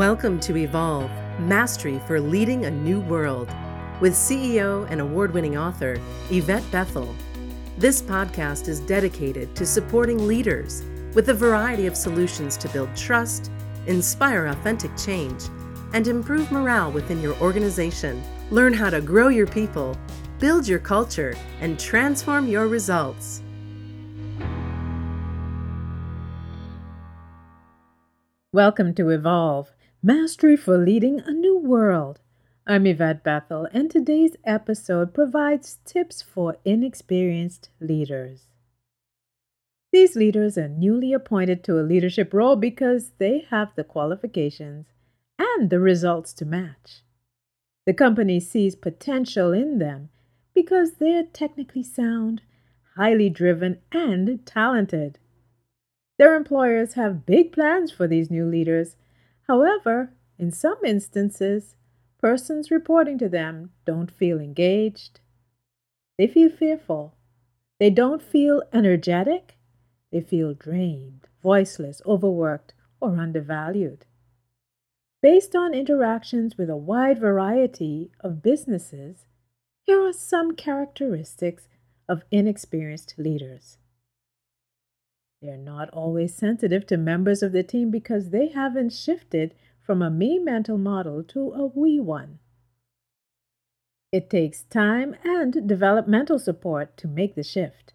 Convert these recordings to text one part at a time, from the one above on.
Welcome to Evolve Mastery for Leading a New World with CEO and award winning author Yvette Bethel. This podcast is dedicated to supporting leaders with a variety of solutions to build trust, inspire authentic change, and improve morale within your organization. Learn how to grow your people, build your culture, and transform your results. Welcome to Evolve Mastery for Leading a New World. I'm Yvette Bethel, and today's episode provides tips for inexperienced leaders. These leaders are newly appointed to a leadership role because they have the qualifications and the results to match. The company sees potential in them because they're technically sound, highly driven, and talented. Their employers have big plans for these new leaders. However, in some instances, persons reporting to them don't feel engaged. They feel fearful. They don't feel energetic. They feel drained, voiceless, overworked, or undervalued. Based on interactions with a wide variety of businesses, here are some characteristics of inexperienced leaders. They're not always sensitive to members of the team because they haven't shifted from a me mental model to a we one. It takes time and developmental support to make the shift.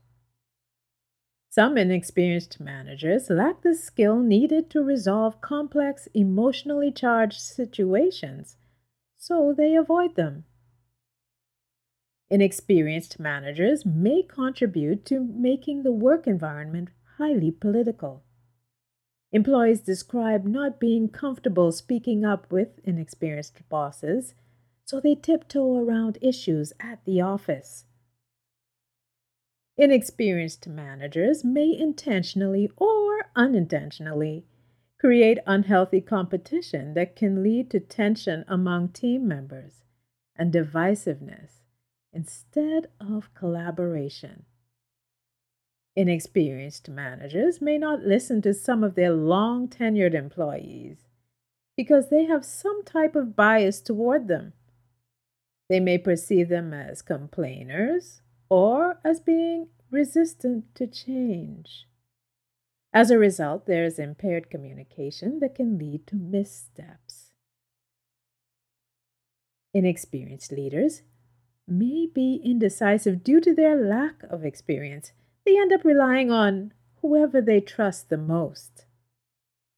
Some inexperienced managers lack the skill needed to resolve complex, emotionally charged situations, so they avoid them. Inexperienced managers may contribute to making the work environment highly political. Employees describe not being comfortable speaking up with inexperienced bosses, so they tiptoe around issues at the office. Inexperienced managers may intentionally or unintentionally create unhealthy competition that can lead to tension among team members and divisiveness instead of collaboration. Inexperienced managers may not listen to some of their long tenured employees because they have some type of bias toward them. They may perceive them as complainers or as being resistant to change. As a result, there is impaired communication that can lead to missteps. Inexperienced leaders may be indecisive due to their lack of experience they end up relying on whoever they trust the most.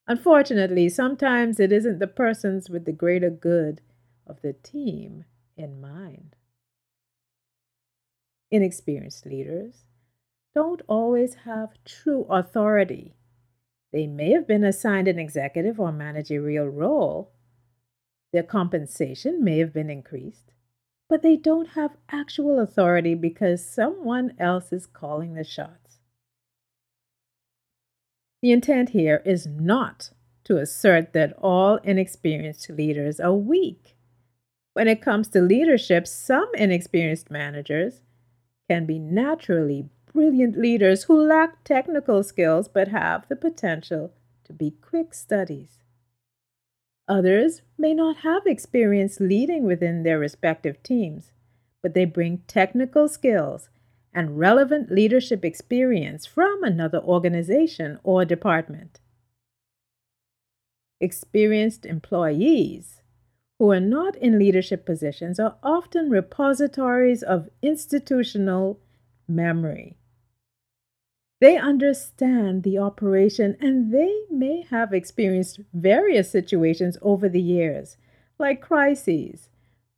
Unfortunately, sometimes it isn't the persons with the greater good of the team in mind. Inexperienced leaders don't always have true authority. They may have been assigned an executive or managerial role. Their compensation may have been increased but they don't have actual authority because someone else is calling the shots. The intent here is not to assert that all inexperienced leaders are weak. When it comes to leadership, some inexperienced managers can be naturally brilliant leaders who lack technical skills but have the potential to be quick studies. Others may not have experience leading within their respective teams, but they bring technical skills and relevant leadership experience from another organization or department. Experienced employees who are not in leadership positions are often repositories of institutional memory. They understand the operation and they may have experienced various situations over the years, like crises,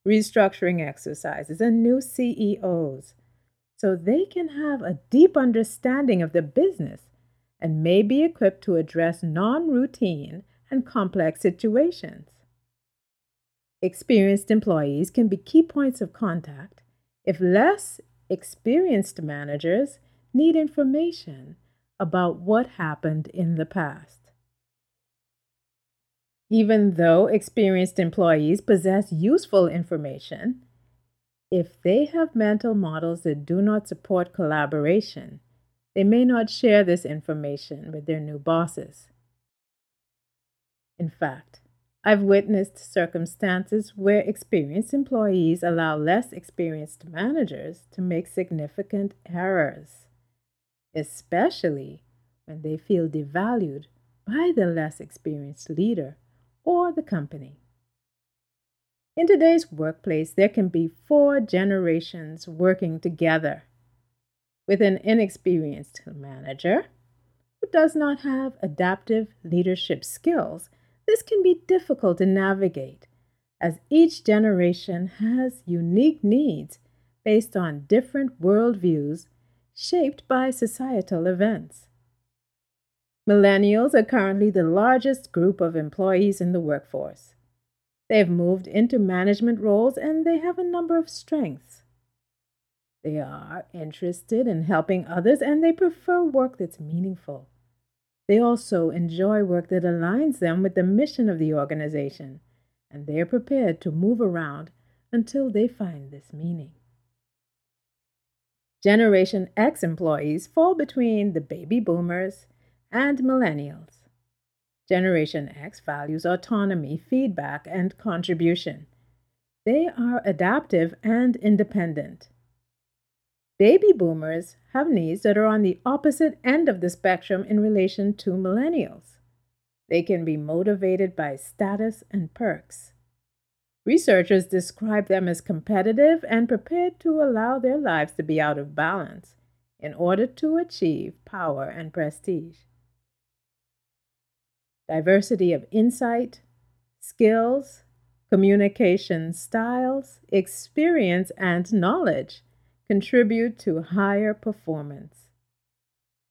restructuring exercises, and new CEOs. So they can have a deep understanding of the business and may be equipped to address non routine and complex situations. Experienced employees can be key points of contact if less experienced managers need information about what happened in the past. Even though experienced employees possess useful information, if they have mental models that do not support collaboration, they may not share this information with their new bosses. In fact, I've witnessed circumstances where experienced employees allow less experienced managers to make significant errors, especially when they feel devalued by the less experienced leader or the company. In today's workplace, there can be four generations working together. With an inexperienced manager who does not have adaptive leadership skills this can be difficult to navigate as each generation has unique needs based on different worldviews shaped by societal events. Millennials are currently the largest group of employees in the workforce. They have moved into management roles and they have a number of strengths. They are interested in helping others and they prefer work that's meaningful. They also enjoy work that aligns them with the mission of the organization, and they are prepared to move around until they find this meaning. Generation X employees fall between the baby boomers and millennials. Generation X values autonomy, feedback, and contribution. They are adaptive and independent. Baby boomers have needs that are on the opposite end of the spectrum in relation to millennials. They can be motivated by status and perks. Researchers describe them as competitive and prepared to allow their lives to be out of balance in order to achieve power and prestige. Diversity of insight, skills, communication styles, experience, and knowledge contribute to higher performance.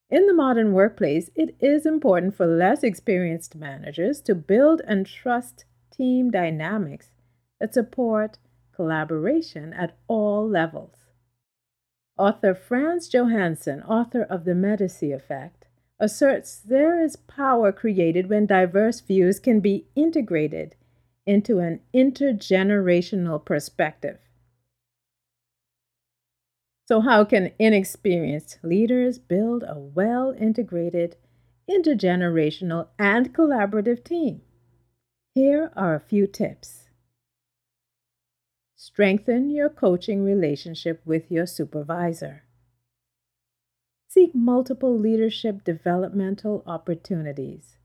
In the modern workplace, it is important for less experienced managers to build and trust team dynamics that support collaboration at all levels. Author Frans Johansson, author of The Medici Effect, asserts there is power created when diverse views can be integrated into an intergenerational perspective. So, how can inexperienced leaders build a well integrated, intergenerational, and collaborative team? Here are a few tips. Strengthen your coaching relationship with your supervisor. Seek multiple leadership developmental opportunities.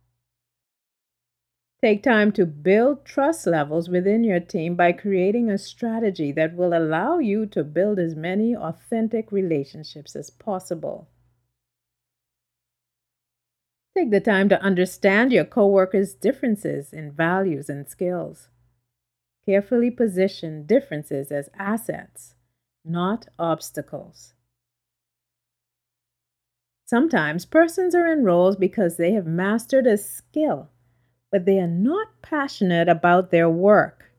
Take time to build trust levels within your team by creating a strategy that will allow you to build as many authentic relationships as possible. Take the time to understand your coworkers' differences in values and skills. Carefully position differences as assets, not obstacles. Sometimes persons are in roles because they have mastered a skill but they are not passionate about their work.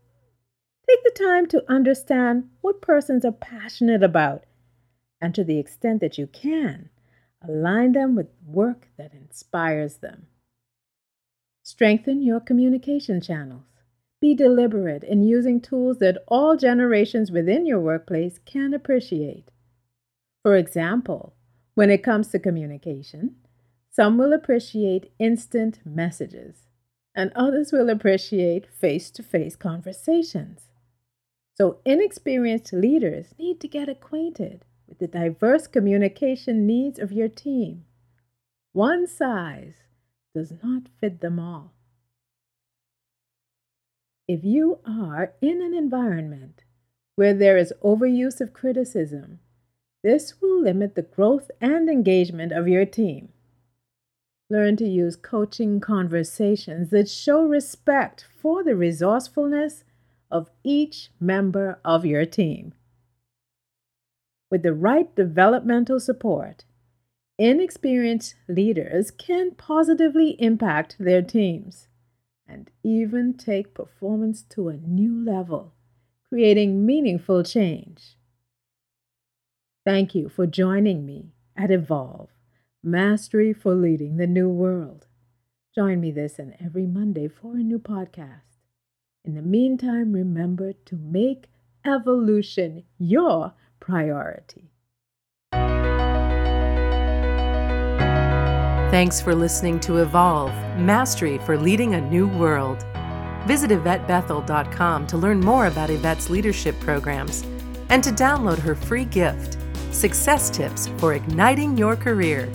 Take the time to understand what persons are passionate about, and to the extent that you can, align them with work that inspires them. Strengthen your communication channels. Be deliberate in using tools that all generations within your workplace can appreciate. For example, when it comes to communication, some will appreciate instant messages and others will appreciate face to face conversations. So, inexperienced leaders need to get acquainted with the diverse communication needs of your team. One size does not fit them all. If you are in an environment where there is overuse of criticism, this will limit the growth and engagement of your team. Learn to use coaching conversations that show respect for the resourcefulness of each member of your team. With the right developmental support, inexperienced leaders can positively impact their teams and even take performance to a new level, creating meaningful change. Thank you for joining me at Evolve. Mastery for Leading the New World. Join me this and every Monday for a new podcast. In the meantime, remember to make evolution your priority. Thanks for listening to Evolve Mastery for Leading a New World. Visit YvetteBethel.com to learn more about Yvette's leadership programs and to download her free gift Success Tips for Igniting Your Career.